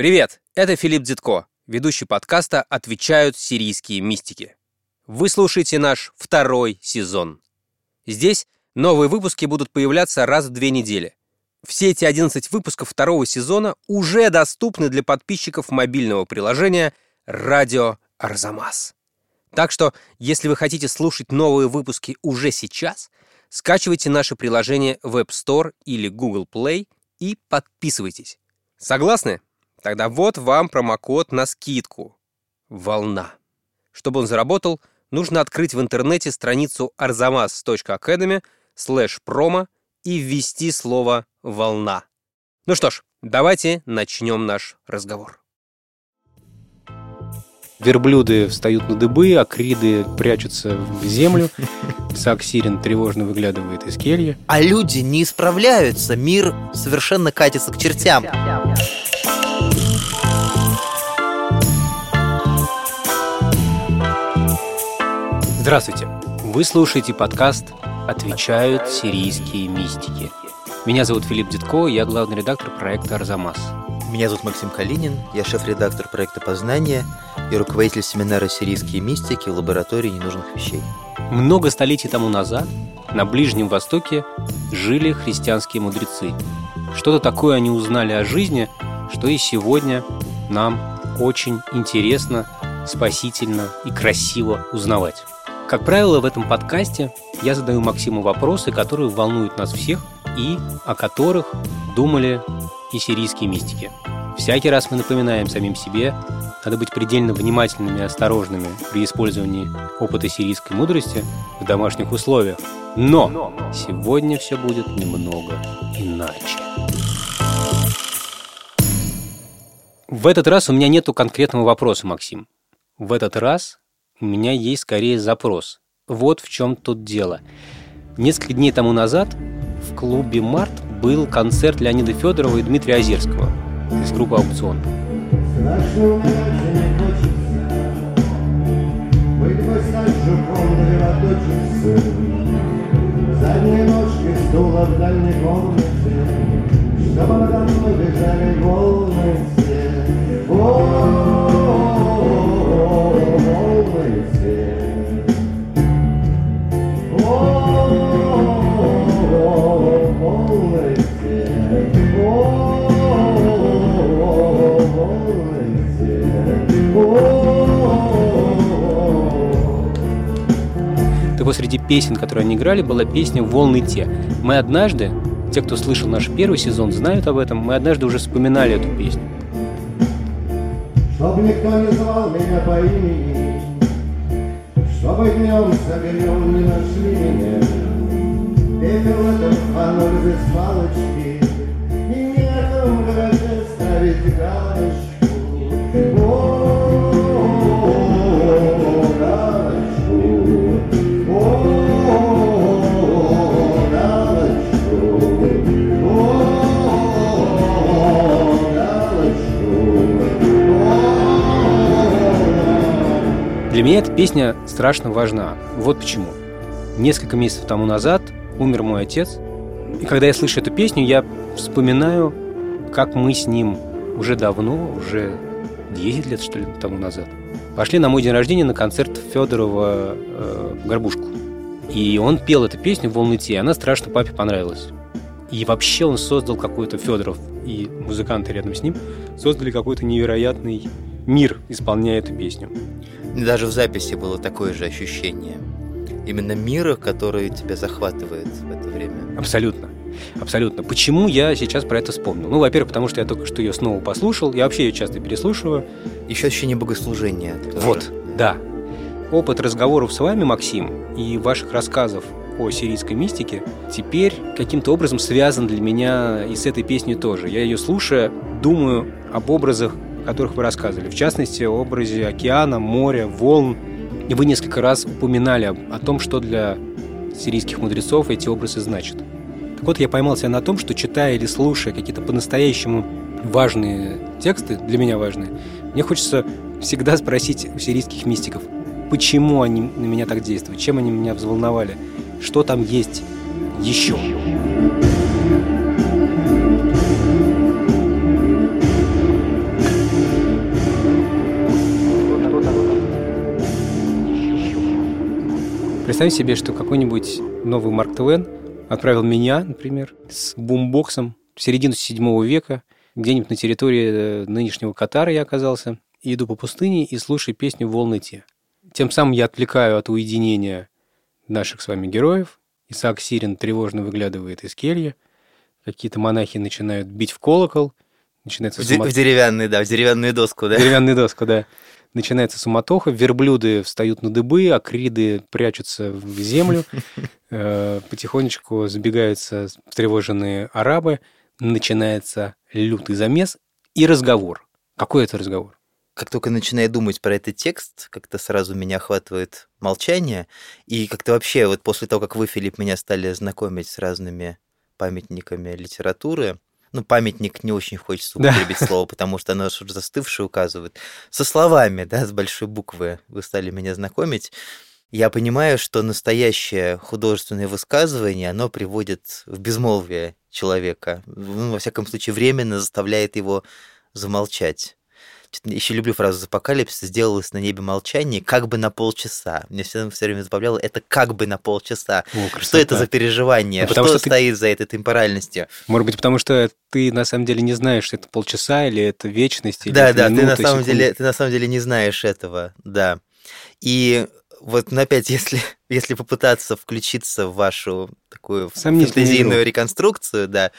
Привет, это Филипп Дзитко, ведущий подкаста «Отвечают сирийские мистики». Вы слушаете наш второй сезон. Здесь новые выпуски будут появляться раз в две недели. Все эти 11 выпусков второго сезона уже доступны для подписчиков мобильного приложения «Радио Арзамас». Так что, если вы хотите слушать новые выпуски уже сейчас, скачивайте наше приложение в App Store или Google Play и подписывайтесь. Согласны? Тогда вот вам промокод на скидку. Волна. Чтобы он заработал, нужно открыть в интернете страницу arzamas.academy slash promo и ввести слово «волна». Ну что ж, давайте начнем наш разговор. Верблюды встают на дыбы, акриды прячутся в землю. Саксирин тревожно выглядывает из кельи. А люди не исправляются, мир совершенно катится к чертям. Здравствуйте! Вы слушаете подкаст «Отвечают сирийские мистики». Меня зовут Филипп Дедко, я главный редактор проекта «Арзамас». Меня зовут Максим Калинин, я шеф-редактор проекта «Познание» и руководитель семинара «Сирийские мистики» лаборатории ненужных вещей. Много столетий тому назад на Ближнем Востоке жили христианские мудрецы. Что-то такое они узнали о жизни, что и сегодня нам очень интересно, спасительно и красиво узнавать. Как правило, в этом подкасте я задаю Максиму вопросы, которые волнуют нас всех и о которых думали и сирийские мистики. Всякий раз мы напоминаем самим себе, надо быть предельно внимательными и осторожными при использовании опыта сирийской мудрости в домашних условиях. Но сегодня все будет немного иначе. В этот раз у меня нету конкретного вопроса, Максим. В этот раз у меня есть скорее запрос. Вот в чем тут дело. Несколько дней тому назад в клубе «Март» был концерт Леонида Федорова и Дмитрия Озерского из группы «Аукцион». Чтобы надо мной бежали волны все. Вот, среди песен, которые они играли, была песня «Волны те». Мы однажды, те, кто слышал наш первый сезон, знают об этом, мы однажды уже вспоминали эту песню. Чтоб никто не звал меня по имени, Чтобы днем с огнем не нашли меня, Ветер в этом фонарь без палочки, И некому гараже ставить галочку. Меня эта песня страшно важна. Вот почему. Несколько месяцев тому назад умер мой отец. И когда я слышу эту песню, я вспоминаю, как мы с ним уже давно, уже 10 лет, что ли, тому назад, пошли на мой день рождения на концерт Федорова э, «Горбушку». И он пел эту песню «Волны те», и она страшно папе понравилась. И вообще он создал какой-то Федоров и музыканты рядом с ним создали какой-то невероятный мир, исполняя эту песню. Даже в записи было такое же ощущение. Именно мира, который тебя захватывает в это время. Абсолютно. Абсолютно. Почему я сейчас про это вспомнил? Ну, во-первых, потому что я только что ее снова послушал. Я вообще ее часто переслушиваю. Еще ощущение богослужения. Тоже. Вот, да. Опыт разговоров с вами, Максим, и ваших рассказов о сирийской мистике теперь каким-то образом связан для меня и с этой песней тоже. Я ее слушая, думаю об образах о которых вы рассказывали. В частности, о образе океана, моря, волн. И вы несколько раз упоминали о, том, что для сирийских мудрецов эти образы значат. Так вот, я поймал себя на том, что читая или слушая какие-то по-настоящему важные тексты, для меня важные, мне хочется всегда спросить у сирийских мистиков, почему они на меня так действуют, чем они меня взволновали, что там есть еще. Представь себе, что какой-нибудь новый Марк Твен отправил меня, например, с бумбоксом в середину седьмого века, где-нибудь на территории э, нынешнего Катара я оказался, и иду по пустыне и слушаю песню «Волны те». Тем самым я отвлекаю от уединения наших с вами героев. Исаак Сирин тревожно выглядывает из кельи. Какие-то монахи начинают бить в колокол. Начинается в, сума... в деревянный, да, в деревянную доску, да? В деревянную доску, да. Начинается суматоха, верблюды встают на дыбы, акриды прячутся в землю, э, потихонечку забегаются встревоженные арабы, начинается лютый замес и разговор. Какой это разговор? как только начинаю думать про этот текст, как-то сразу меня охватывает молчание. И как-то вообще, вот после того, как вы, Филипп, меня стали знакомить с разными памятниками литературы, ну, памятник не очень хочется употребить да. слово, потому что оно уже застывшее указывает. Со словами, да, с большой буквы вы стали меня знакомить. Я понимаю, что настоящее художественное высказывание, оно приводит в безмолвие человека. Ну, во всяком случае, временно заставляет его замолчать еще люблю фразу «Апокалипсис сделалось на небе молчание как бы на полчаса». Мне все, все время забавляло это «как бы на полчаса». О, что это за переживание? Ну, что, что стоит ты... за этой темпоральностью? Может быть, потому что ты на самом деле не знаешь, что это полчаса или это вечность, или Да, это да, минута, ты на, самом деле, ты на самом деле не знаешь этого, да. И вот, ну, опять, если, если попытаться включиться в вашу такую фантазийную реконструкцию, да,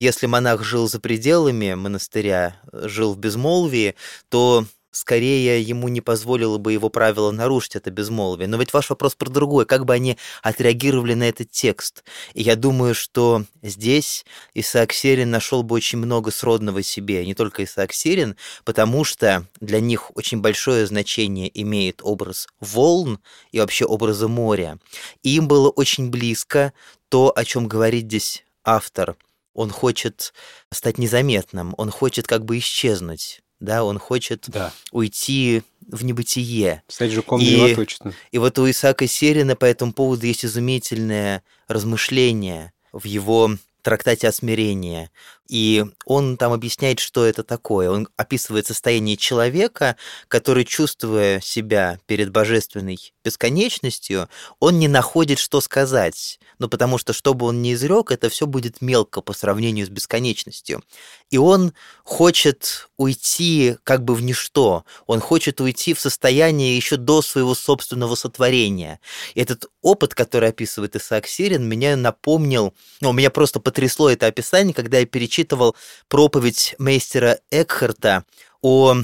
если монах жил за пределами монастыря, жил в безмолвии, то скорее ему не позволило бы его правило нарушить это безмолвие. Но ведь ваш вопрос про другое, как бы они отреагировали на этот текст. И я думаю, что здесь Исаак Серин нашел бы очень много сродного себе, не только Исаак Серин, потому что для них очень большое значение имеет образ волн и вообще образа моря. И им было очень близко то, о чем говорит здесь автор – он хочет стать незаметным, он хочет как бы исчезнуть, да, он хочет да. уйти в небытие. Стать жуком и, точно. И вот у Исаака Серина по этому поводу есть изумительное размышление в его трактате о смирении. И он там объясняет, что это такое. Он описывает состояние человека, который, чувствуя себя перед божественной бесконечностью, он не находит, что сказать. Ну, потому что, что бы он ни изрек, это все будет мелко по сравнению с бесконечностью. И он хочет уйти как бы в ничто. Он хочет уйти в состояние еще до своего собственного сотворения. И этот опыт, который описывает Исаак Сирин, меня напомнил, ну, меня просто потрясло это описание, когда я перечитал перечитывал проповедь мейстера Экхарта о,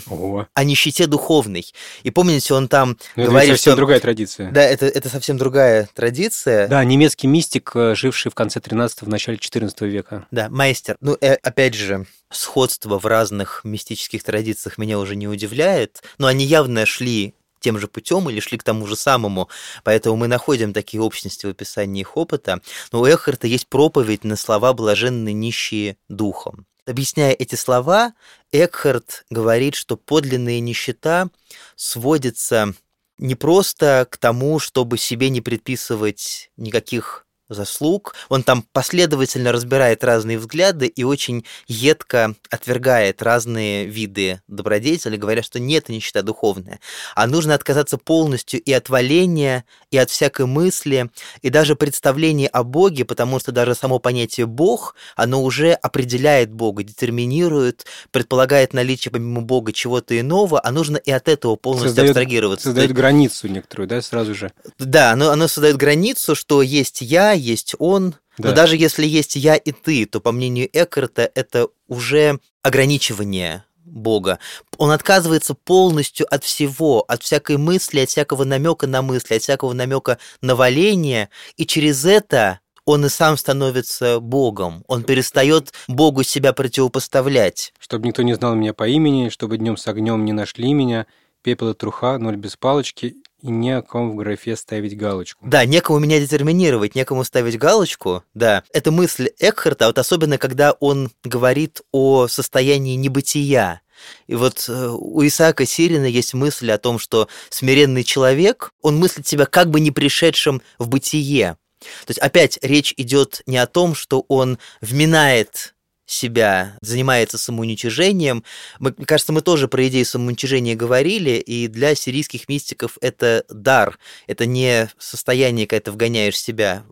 о нищете духовной. И помните, он там Но говорит, это совсем что... другая традиция. Да, это, это совсем другая традиция. Да, немецкий мистик, э, живший в конце 13 в начале 14 века. Да, мастер. Ну, э, опять же, сходство в разных мистических традициях меня уже не удивляет, но они явно шли тем же путем или шли к тому же самому. Поэтому мы находим такие общности в описании их опыта. Но у Эхарта есть проповедь на слова «блаженны нищие духом». Объясняя эти слова, Экхарт говорит, что подлинная нищета сводится не просто к тому, чтобы себе не предписывать никаких заслуг. Он там последовательно разбирает разные взгляды и очень едко отвергает разные виды добродетели, говоря, что нет нищета духовная, а нужно отказаться полностью и от валения, и от всякой мысли, и даже представления о Боге, потому что даже само понятие «Бог», оно уже определяет Бога, детерминирует, предполагает наличие помимо Бога чего-то иного, а нужно и от этого полностью создает, абстрагироваться. Создает границу некоторую, да, сразу же? Да, оно, оно создает границу, что есть я, есть он. Да. Но даже если есть я и ты, то, по мнению Эккарта, это уже ограничивание Бога. Он отказывается полностью от всего, от всякой мысли, от всякого намека на мысли, от всякого намека на валение, и через это он и сам становится Богом. Он перестает Богу себя противопоставлять. Чтобы никто не знал меня по имени, чтобы днем с огнем не нашли меня, пепел и труха, ноль без палочки, и не о ком в графе ставить галочку. Да, некому меня детерминировать, некому ставить галочку, да. Это мысль Экхарта, вот особенно когда он говорит о состоянии небытия. И вот э, у Исаака Сирина есть мысль о том, что смиренный человек, он мыслит себя как бы не пришедшим в бытие. То есть опять речь идет не о том, что он вминает себя, занимается самоуничижением. Мы, мне кажется, мы тоже про идею самоуничижения говорили, и для сирийских мистиков это дар. Это не состояние, когда ты вгоняешь себя,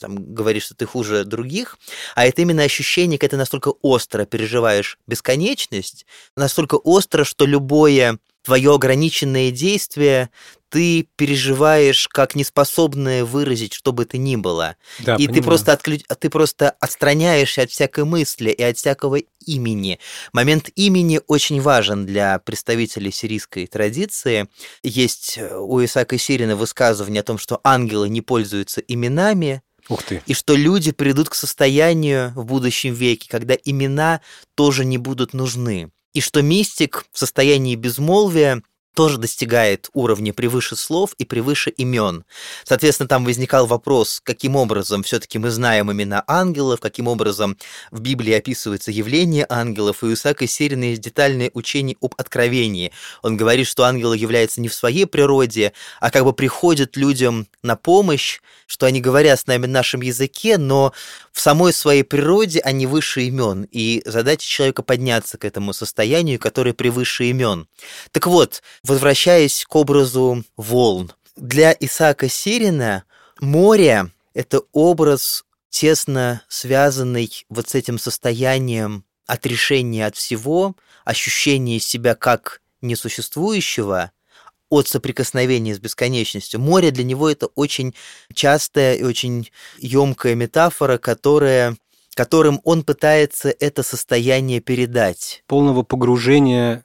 там, говоришь, что ты хуже других, а это именно ощущение, когда ты настолько остро переживаешь бесконечность, настолько остро, что любое твое ограниченное действие ты переживаешь как неспособное выразить, что бы то ни было. Да, и понимаю. ты просто, отклю... ты просто отстраняешься от всякой мысли и от всякого имени. Момент имени очень важен для представителей сирийской традиции. Есть у Исаака Сирина высказывание о том, что ангелы не пользуются именами, Ух ты. и что люди придут к состоянию в будущем веке, когда имена тоже не будут нужны. И что мистик в состоянии безмолвия тоже достигает уровня превыше слов и превыше имен. Соответственно, там возникал вопрос, каким образом все-таки мы знаем имена ангелов, каким образом в Библии описывается явление ангелов, и у Исаака Сирина есть детальное учение об откровении. Он говорит, что ангелы являются не в своей природе, а как бы приходят людям на помощь, что они говорят с нами на нашем языке, но в самой своей природе они выше имен, и задача человека подняться к этому состоянию, которое превыше имен. Так вот, возвращаясь к образу волн, для Исаака Сирина море — это образ тесно связанный вот с этим состоянием отрешения от всего, ощущения себя как несуществующего, от соприкосновения с бесконечностью. Море для него это очень частая и очень емкая метафора, которая которым он пытается это состояние передать. Полного погружения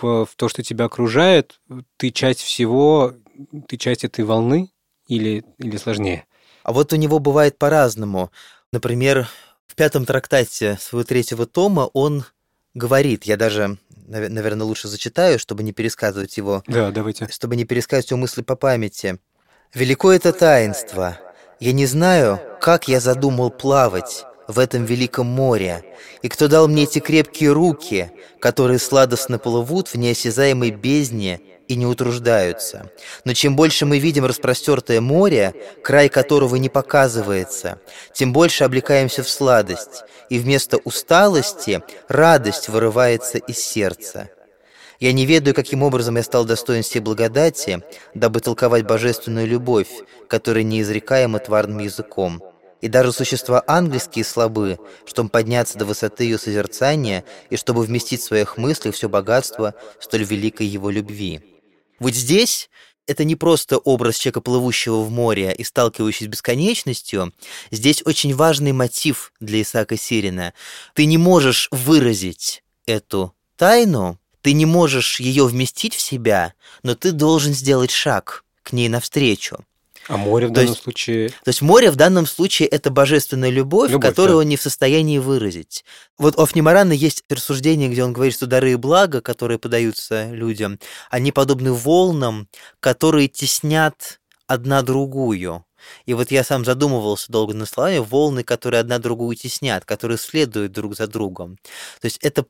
в, в то, что тебя окружает, ты часть всего, ты часть этой волны или, или сложнее? А вот у него бывает по-разному. Например, в пятом трактате своего третьего тома он говорит, я даже, наверное, лучше зачитаю, чтобы не пересказывать его. Да, давайте. Чтобы не пересказывать его мысли по памяти. «Велико это таинство. Я не знаю, как я задумал плавать в этом великом море, и кто дал мне эти крепкие руки, которые сладостно плывут в неосязаемой бездне и не утруждаются. Но чем больше мы видим распростертое море, край которого не показывается, тем больше облекаемся в сладость, и вместо усталости радость вырывается из сердца. Я не ведаю, каким образом я стал достоин всей благодати, дабы толковать божественную любовь, которая неизрекаема тварным языком. И даже существа ангельские слабы, чтобы подняться до высоты ее созерцания и чтобы вместить в своих мыслях все богатство столь великой его любви. Вот здесь это не просто образ человека, плывущего в море и сталкивающегося с бесконечностью. Здесь очень важный мотив для Исаака Сирина. Ты не можешь выразить эту тайну, ты не можешь ее вместить в себя, но ты должен сделать шаг к ней навстречу. А море в То данном есть- случае... То есть море в данном случае это божественная любовь, Любовь, которую да. он не в состоянии выразить. Вот у Афнимарана есть рассуждение, где он говорит, что дары и блага, которые подаются людям, они подобны волнам, которые теснят одна другую. И вот я сам задумывался долго на словами, волны, которые одна другую теснят, которые следуют друг за другом. То есть это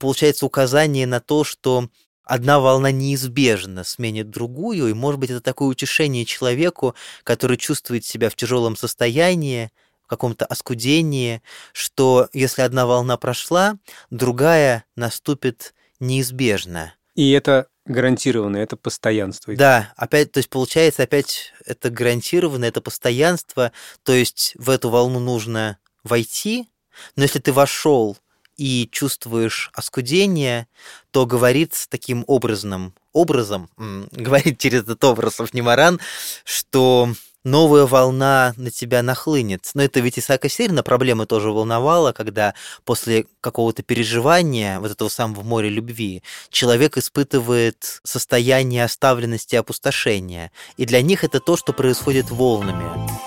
получается указание на то, что одна волна неизбежно сменит другую, и, может быть, это такое утешение человеку, который чувствует себя в тяжелом состоянии, в каком-то оскудении, что если одна волна прошла, другая наступит неизбежно. И это гарантированно, это постоянство. Да, опять, то есть получается опять это гарантированно, это постоянство, то есть в эту волну нужно войти, но если ты вошел и чувствуешь оскудение, то говорит таким образом, образом, говорит через этот образ Авнимаран, что новая волна на тебя нахлынет. Но это ведь Исаака Сирина проблема тоже волновала, когда после какого-то переживания, вот этого самого моря любви, человек испытывает состояние оставленности и опустошения. И для них это то, что происходит волнами.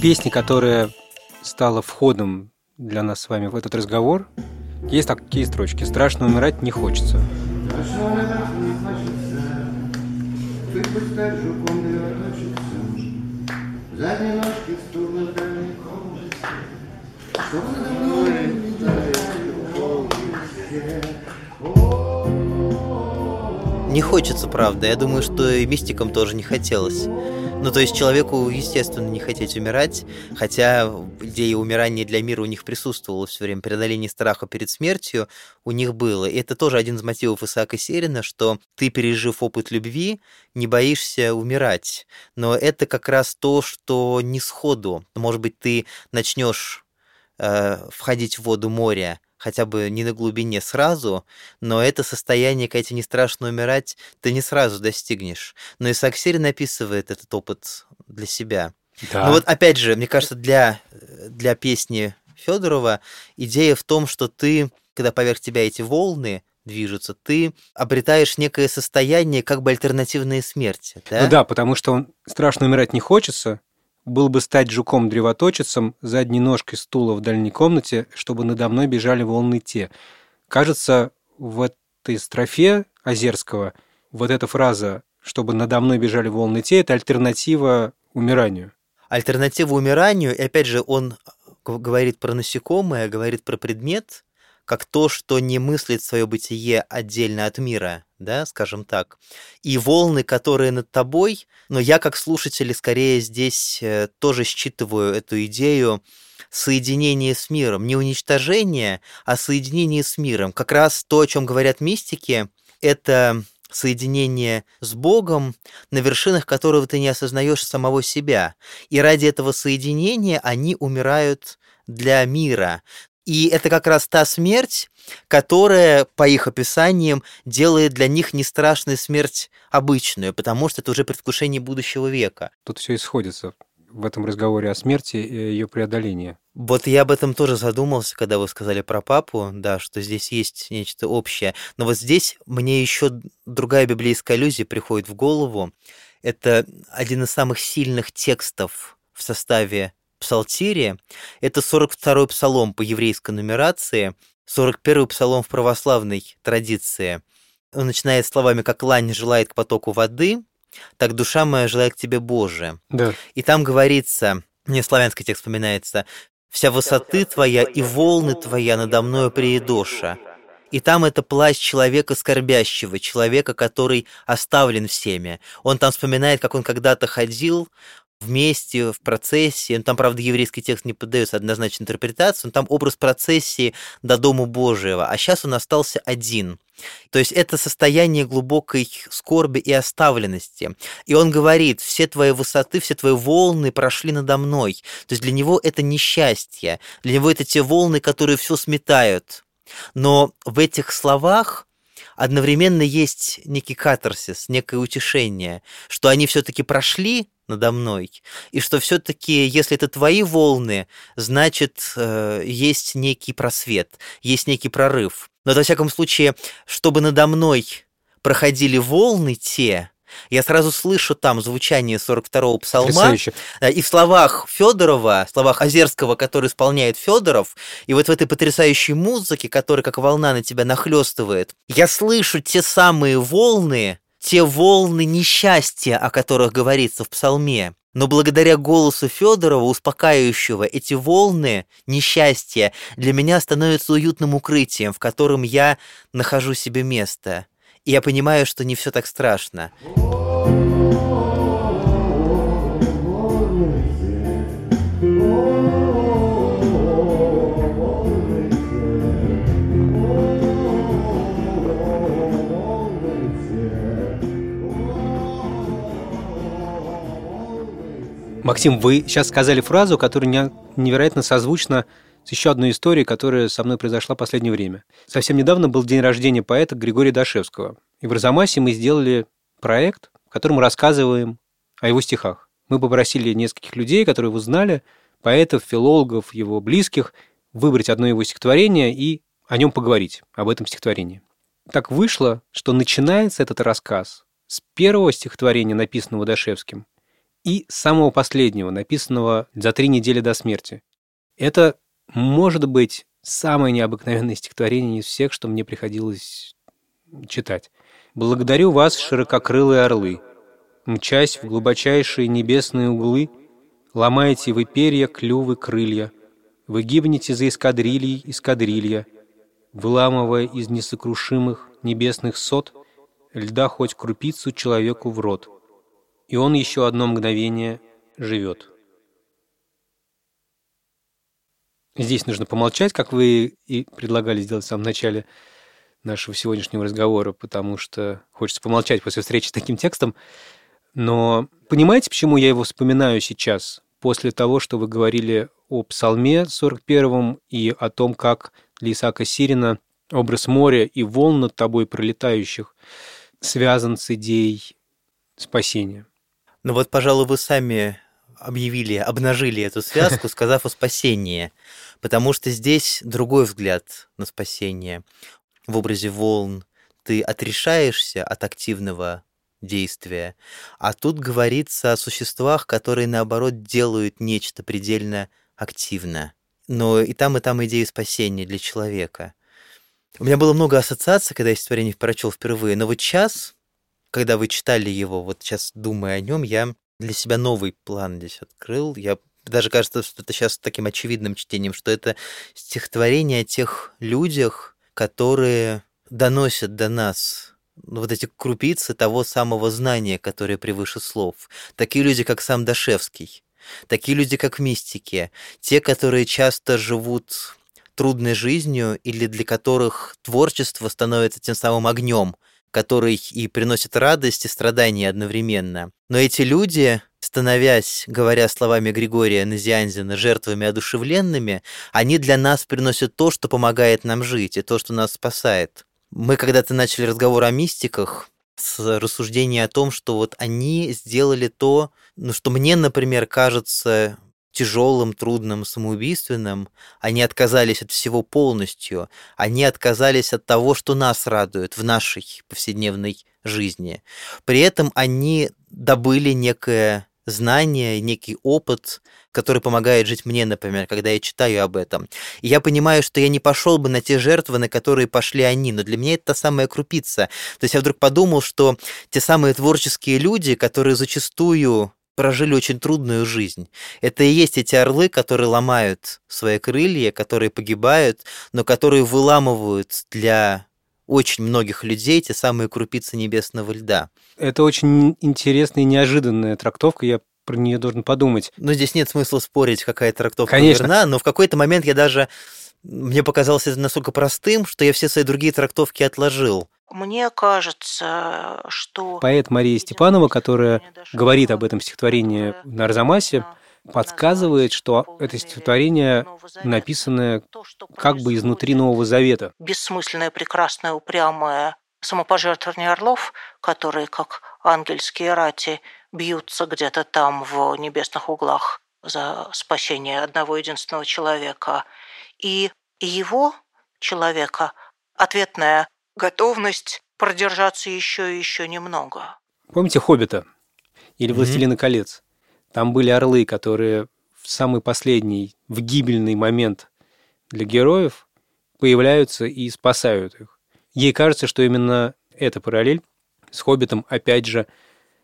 Песня, которая стала входом для нас с вами в этот разговор, есть такие строчки. «Страшно умирать не хочется». Задние ножки в сторону далеко. Что надо Не хочется, правда. Я думаю, что и мистикам тоже не хотелось. Ну, то есть человеку, естественно, не хотеть умирать, хотя идея умирания для мира у них присутствовала все время. Преодоление страха перед смертью у них было. И это тоже один из мотивов Исаака Серина, что ты, пережив опыт любви, не боишься умирать. Но это как раз то, что не сходу. Может быть, ты начнешь э, входить в воду моря, хотя бы не на глубине сразу, но это состояние, когда тебе не страшно умирать, ты не сразу достигнешь. Но и Саксирин описывает этот опыт для себя. Да. Ну вот опять же, мне кажется, для, для песни Федорова идея в том, что ты, когда поверх тебя эти волны движутся, ты обретаешь некое состояние, как бы альтернативные смерти. Да? Ну да, потому что он страшно умирать не хочется, был бы стать жуком-древоточицем задней ножкой стула в дальней комнате, чтобы надо мной бежали волны те. Кажется, в этой строфе Озерского вот эта фраза «чтобы надо мной бежали волны те» — это альтернатива умиранию. Альтернатива умиранию, и опять же, он говорит про насекомое, говорит про предмет, как то, что не мыслит свое бытие отдельно от мира, да, скажем так. И волны, которые над тобой, но я как слушатель скорее здесь э, тоже считываю эту идею соединения с миром, не уничтожение, а соединение с миром. Как раз то, о чем говорят мистики, это соединение с Богом, на вершинах которого ты не осознаешь самого себя. И ради этого соединения они умирают для мира. И это как раз та смерть, которая, по их описаниям, делает для них не страшную смерть обычную, потому что это уже предвкушение будущего века. Тут все исходится в этом разговоре о смерти и ее преодолении. Вот я об этом тоже задумался, когда вы сказали про папу, да, что здесь есть нечто общее. Но вот здесь мне еще другая библейская аллюзия приходит в голову. Это один из самых сильных текстов в составе псалтире. Это 42-й псалом по еврейской нумерации, 41-й псалом в православной традиции. Он начинает словами «как лань желает к потоку воды», так душа моя желает к тебе, Боже. Да. И там говорится, мне славянский текст вспоминается, «Вся высоты твоя и волны твоя надо мною приедоша». И там это плащ человека скорбящего, человека, который оставлен всеми. Он там вспоминает, как он когда-то ходил, вместе в процессе, ну, там, правда, еврейский текст не поддается однозначной интерпретации, но там образ процессии до Дому Божьего, а сейчас он остался один. То есть это состояние глубокой скорби и оставленности. И он говорит, все твои высоты, все твои волны прошли надо мной. То есть для него это несчастье, для него это те волны, которые все сметают. Но в этих словах одновременно есть некий катарсис, некое утешение, что они все-таки прошли надо мной, и что все-таки, если это твои волны, значит, э, есть некий просвет, есть некий прорыв. Но, во всяком случае, чтобы надо мной проходили волны те, я сразу слышу там звучание 42-го псалма. Потрясающе. И в словах Федорова, в словах Озерского, который исполняет Федоров, и вот в этой потрясающей музыке, которая как волна на тебя нахлестывает, я слышу те самые волны, те волны несчастья, о которых говорится в псалме. Но благодаря голосу Федорова, успокаивающего эти волны несчастья, для меня становятся уютным укрытием, в котором я нахожу себе место. И я понимаю, что не все так страшно. Максим, вы сейчас сказали фразу, которая невероятно созвучна с еще одной историей, которая со мной произошла в последнее время. Совсем недавно был день рождения поэта Григория Дашевского. И в Арзамасе мы сделали проект, в котором рассказываем о его стихах. Мы попросили нескольких людей, которые его знали, поэтов, филологов, его близких, выбрать одно его стихотворение и о нем поговорить, об этом стихотворении. Так вышло, что начинается этот рассказ с первого стихотворения, написанного Дашевским, и самого последнего, написанного за три недели до смерти. Это может быть, самое необыкновенное стихотворение из всех, что мне приходилось читать. «Благодарю вас, ширококрылые орлы, мчась в глубочайшие небесные углы, ломаете вы перья, клювы, крылья, вы гибнете за эскадрильей эскадрилья, выламывая из несокрушимых небесных сот льда хоть крупицу человеку в рот, и он еще одно мгновение живет. Здесь нужно помолчать, как вы и предлагали сделать в самом начале нашего сегодняшнего разговора, потому что хочется помолчать после встречи с таким текстом. Но понимаете, почему я его вспоминаю сейчас, после того, что вы говорили о Псалме 41 и о том, как для Исаака Сирина образ моря и волн над тобой пролетающих связан с идеей спасения? Ну вот, пожалуй, вы сами объявили, обнажили эту связку, сказав о спасении, потому что здесь другой взгляд на спасение. В образе волн ты отрешаешься от активного действия, а тут говорится о существах, которые, наоборот, делают нечто предельно активно. Но и там, и там идея спасения для человека. У меня было много ассоциаций, когда я стихотворение прочел впервые, но вот сейчас, когда вы читали его, вот сейчас думая о нем, я для себя новый план здесь открыл. Я даже кажется, что это сейчас таким очевидным чтением, что это стихотворение о тех людях, которые доносят до нас вот эти крупицы того самого знания, которое превыше слов. Такие люди, как сам Дашевский, такие люди, как в мистике, те, которые часто живут трудной жизнью или для которых творчество становится тем самым огнем, который и приносит радость и страдания одновременно. Но эти люди, становясь, говоря словами Григория Назианзина, жертвами одушевленными, они для нас приносят то, что помогает нам жить, и то, что нас спасает. Мы когда-то начали разговор о мистиках, с рассуждения о том, что вот они сделали то, ну, что мне, например, кажется тяжелым, трудным, самоубийственным, они отказались от всего полностью, они отказались от того, что нас радует в нашей повседневной жизни. При этом они добыли некое знание, некий опыт, который помогает жить мне, например, когда я читаю об этом. И я понимаю, что я не пошел бы на те жертвы, на которые пошли они, но для меня это та самая крупица. То есть я вдруг подумал, что те самые творческие люди, которые зачастую прожили очень трудную жизнь. Это и есть эти орлы, которые ломают свои крылья, которые погибают, но которые выламывают для очень многих людей те самые крупицы небесного льда. Это очень интересная и неожиданная трактовка. Я про нее должен подумать. Но здесь нет смысла спорить, какая трактовка Конечно. верна, но в какой-то момент я даже мне показалось это настолько простым, что я все свои другие трактовки отложил. Мне кажется, что... Поэт Мария Степанова, которая говорит об этом стихотворении на Арзамасе, подсказывает, что это стихотворение написанное как бы изнутри Нового Завета. Бессмысленное, прекрасное, упрямое самопожертвование орлов, которые, как ангельские рати, бьются где-то там в небесных углах за спасение одного единственного человека. И его, человека, ответная готовность продержаться еще и еще немного. Помните «Хоббита» или «Властелина mm-hmm. колец»? Там были орлы, которые в самый последний, в гибельный момент для героев появляются и спасают их. Ей кажется, что именно эта параллель с «Хоббитом», опять же,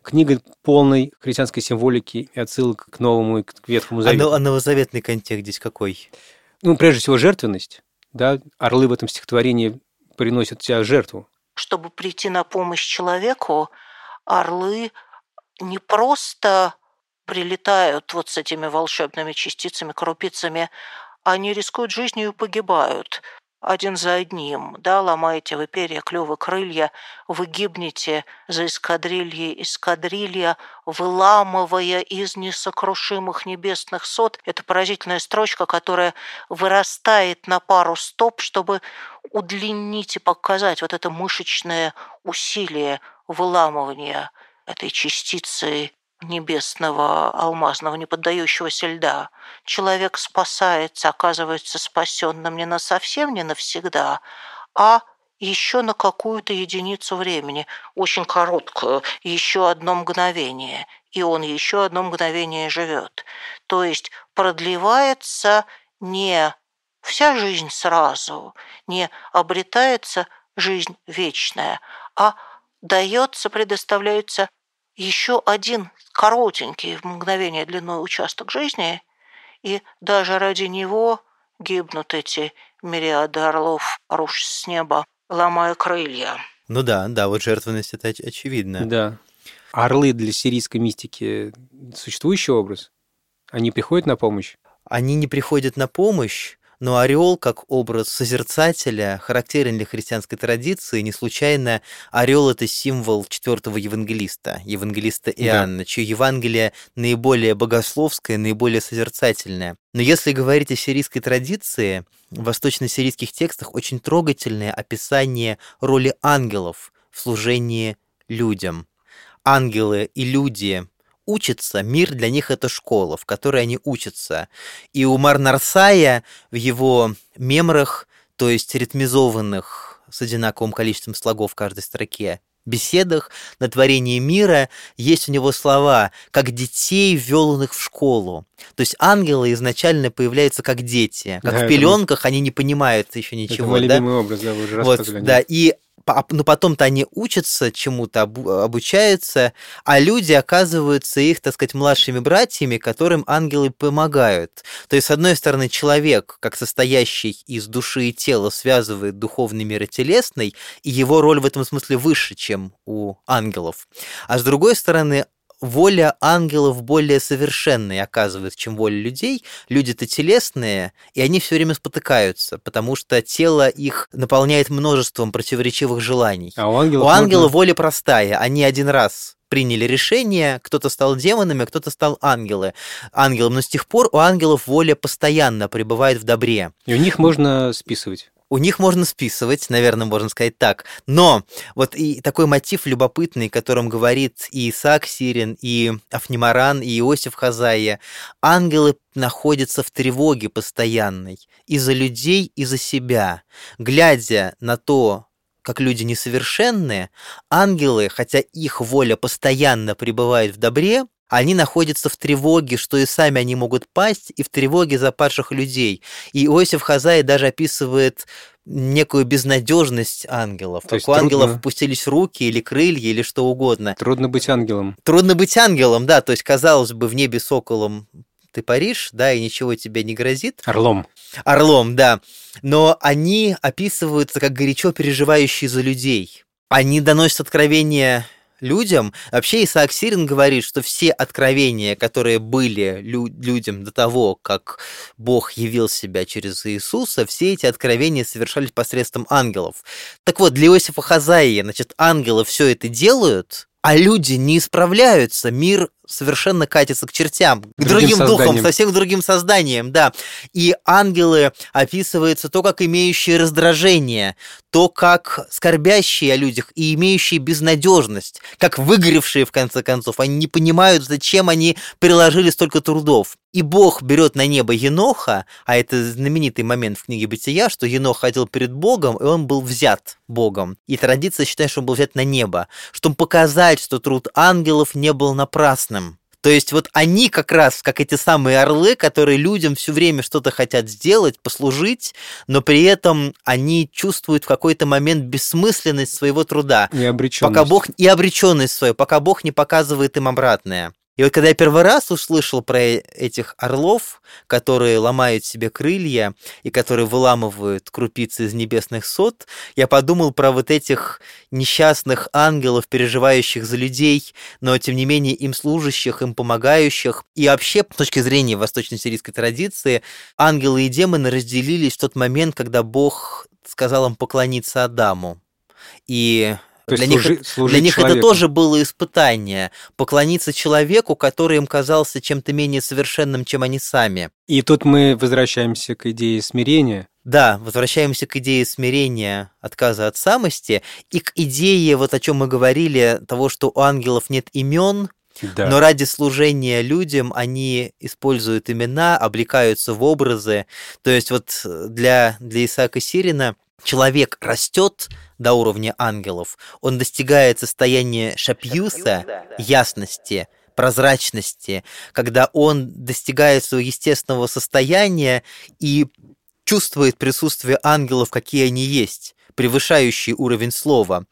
книга полной христианской символики и отсылок к Новому и к Ветхому Завету. А, а новозаветный контекст здесь какой? Ну, прежде всего, жертвенность. Да? Орлы в этом стихотворении приносят тебя жертву. Чтобы прийти на помощь человеку, орлы не просто прилетают вот с этими волшебными частицами, крупицами, они рискуют жизнью и погибают один за одним, да, ломаете вы перья, клювы, крылья, вы гибнете за эскадрильей эскадрилья, выламывая из несокрушимых небесных сот. Это поразительная строчка, которая вырастает на пару стоп, чтобы удлинить и показать вот это мышечное усилие выламывания этой частицы небесного, алмазного, не поддающегося льда. Человек спасается, оказывается спасенным не на совсем, не навсегда, а еще на какую-то единицу времени, очень короткую, еще одно мгновение, и он еще одно мгновение живет. То есть продлевается не вся жизнь сразу, не обретается жизнь вечная, а дается, предоставляется еще один коротенький в мгновение длиной участок жизни, и даже ради него гибнут эти мириады орлов, рушь с неба, ломая крылья. Ну да, да, вот жертвенность это оч- очевидно. Да. Орлы для сирийской мистики существующий образ? Они приходят на помощь? Они не приходят на помощь, но орел, как образ созерцателя, характерен для христианской традиции. Не случайно орел это символ четвертого евангелиста, евангелиста Иоанна, чье Евангелие наиболее богословское, наиболее созерцательное. Но если говорить о сирийской традиции, в восточно-сирийских текстах очень трогательное описание роли ангелов в служении людям. Ангелы и люди учатся, мир для них это школа, в которой они учатся. И у Марнарсая в его мемрах, то есть ритмизованных с одинаковым количеством слогов в каждой строке, беседах на творение мира есть у него слова «как детей, ввел он их в школу». То есть ангелы изначально появляются как дети, как Да, в это пеленках, они не понимают еще Это ничего. мой да? любимый образ, да, вы уже Вот, да, и но потом-то они учатся чему-то, обу- обучаются, а люди оказываются их, так сказать, младшими братьями, которым ангелы помогают. То есть, с одной стороны, человек, как состоящий из души и тела, связывает духовный мир и телесный, и его роль в этом смысле выше, чем у ангелов. А с другой стороны, воля ангелов более совершенной оказывается, чем воля людей. Люди-то телесные, и они все время спотыкаются, потому что тело их наполняет множеством противоречивых желаний. А у ангелов, У ангела можно- воля простая. Они один раз приняли решение, кто-то стал демонами, а кто-то стал ангелы. ангелом. Но с тех пор у ангелов воля постоянно пребывает в добре. И у них можно списывать. У них можно списывать, наверное, можно сказать так. Но вот и такой мотив любопытный, которым говорит и Исаак Сирин, и Афнимаран, и Иосиф Хазая, ангелы находятся в тревоге постоянной и за людей, и за себя. Глядя на то, как люди несовершенные, ангелы, хотя их воля постоянно пребывает в добре, они находятся в тревоге, что и сами они могут пасть, и в тревоге за падших людей. И Иосиф Хазай даже описывает некую безнадежность ангелов. То как есть у ангелов трудно- опустились руки или крылья, или что угодно. Трудно быть ангелом. Трудно быть ангелом, да, то есть, казалось бы, в небе соколом ты паришь, да, и ничего тебе не грозит. Орлом. Орлом, да. Но они описываются как горячо переживающие за людей. Они доносят откровения людям. Вообще Исаак Сирин говорит, что все откровения, которые были лю- людям до того, как Бог явил себя через Иисуса, все эти откровения совершались посредством ангелов. Так вот, для Иосифа Хазаия, значит, ангелы все это делают, а люди не исправляются, мир совершенно катится к чертям, к Другим другим, духам, созданиям. совсем другим созданиям, да. И ангелы описываются то, как имеющие раздражение, то, как скорбящие о людях и имеющие безнадежность, как выгоревшие, в конце концов. Они не понимают, зачем они приложили столько трудов. И Бог берет на небо Еноха, а это знаменитый момент в книге Бытия, что Енох ходил перед Богом, и он был взят Богом. И традиция считает, что он был взят на небо, чтобы показать, что труд ангелов не был напрасным. То есть вот они как раз, как эти самые орлы, которые людям все время что-то хотят сделать, послужить, но при этом они чувствуют в какой-то момент бессмысленность своего труда. И обреченность. Пока Бог и обреченность свою, пока Бог не показывает им обратное. И вот когда я первый раз услышал про этих орлов, которые ломают себе крылья и которые выламывают крупицы из небесных сот, я подумал про вот этих несчастных ангелов, переживающих за людей, но тем не менее им служащих, им помогающих. И вообще, с точки зрения восточно-сирийской традиции, ангелы и демоны разделились в тот момент, когда Бог сказал им поклониться Адаму. И То для них, служи- это- служить для них это человеку. тоже было испытание. Поклониться человеку, который им казался чем-то менее совершенным, чем они сами. И тут мы возвращаемся к идее смирения. Да, возвращаемся к идее смирения, отказа от самости, и к идее, вот о чем мы говорили, того, что у ангелов нет имен, Да. но ради служения людям они используют имена, облекаются в образы. То есть вот для, для Исаака Сирина человек растет до уровня ангелов, он достигает состояния шапьюса, ясности, прозрачности, когда он достигает своего естественного состояния и чувствует присутствие ангелов, какие они есть, превышающие уровень слова.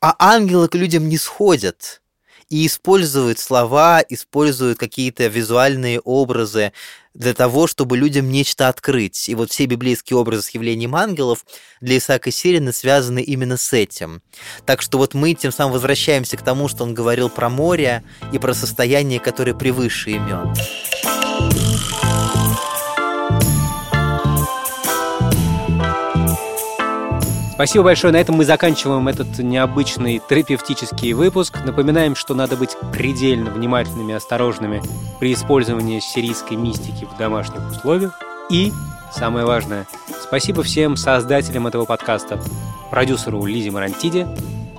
А ангелы к людям не сходят. И использует слова, использует какие-то визуальные образы для того, чтобы людям нечто открыть. И вот все библейские образы с явлением ангелов для Исаака Сирина связаны именно с этим. Так что вот мы тем самым возвращаемся к тому, что он говорил про море и про состояние, которое превыше имен. Спасибо большое. На этом мы заканчиваем этот необычный терапевтический выпуск. Напоминаем, что надо быть предельно внимательными и осторожными при использовании сирийской мистики в домашних условиях. И, самое важное, спасибо всем создателям этого подкаста. Продюсеру Лизе Марантиде,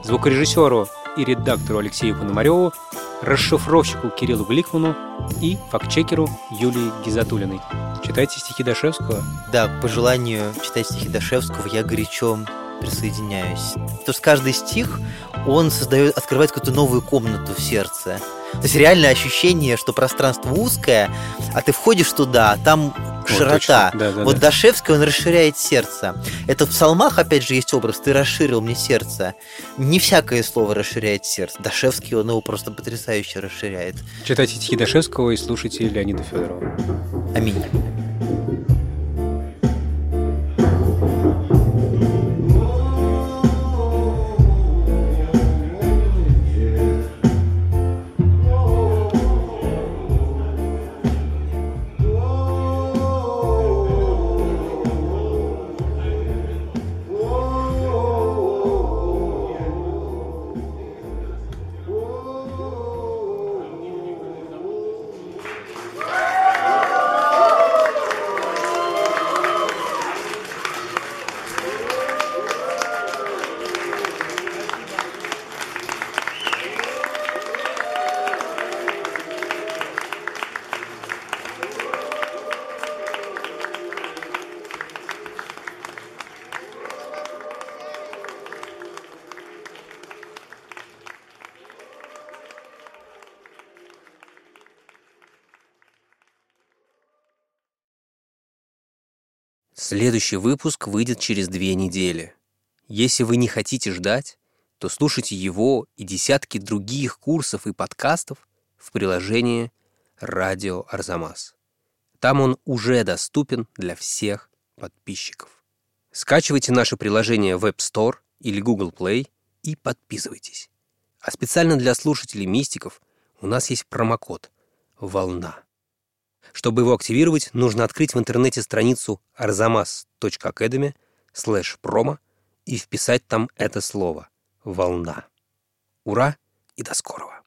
звукорежиссеру и редактору Алексею Пономареву, расшифровщику Кириллу Гликману и фактчекеру Юлии Гизатулиной. Читайте стихи Дашевского. Да, по желанию читать стихи Дашевского я горячо присоединяюсь. Потому что каждый стих, он создает, открывает какую-то новую комнату в сердце. То есть реальное ощущение, что пространство узкое, а ты входишь туда, а там широта. Да, да, вот да. Дашевский, он расширяет сердце. Это в псалмах, опять же, есть образ «ты расширил мне сердце». Не всякое слово расширяет сердце. Дашевский, он его просто потрясающе расширяет. Читайте стихи Дашевского и слушайте Леонида Федорова. Аминь. Следующий выпуск выйдет через две недели. Если вы не хотите ждать, то слушайте его и десятки других курсов и подкастов в приложении «Радио Арзамас». Там он уже доступен для всех подписчиков. Скачивайте наше приложение в App Store или Google Play и подписывайтесь. А специально для слушателей мистиков у нас есть промокод «Волна». Чтобы его активировать, нужно открыть в интернете страницу arzamas.academy slash promo и вписать там это слово «Волна». Ура и до скорого!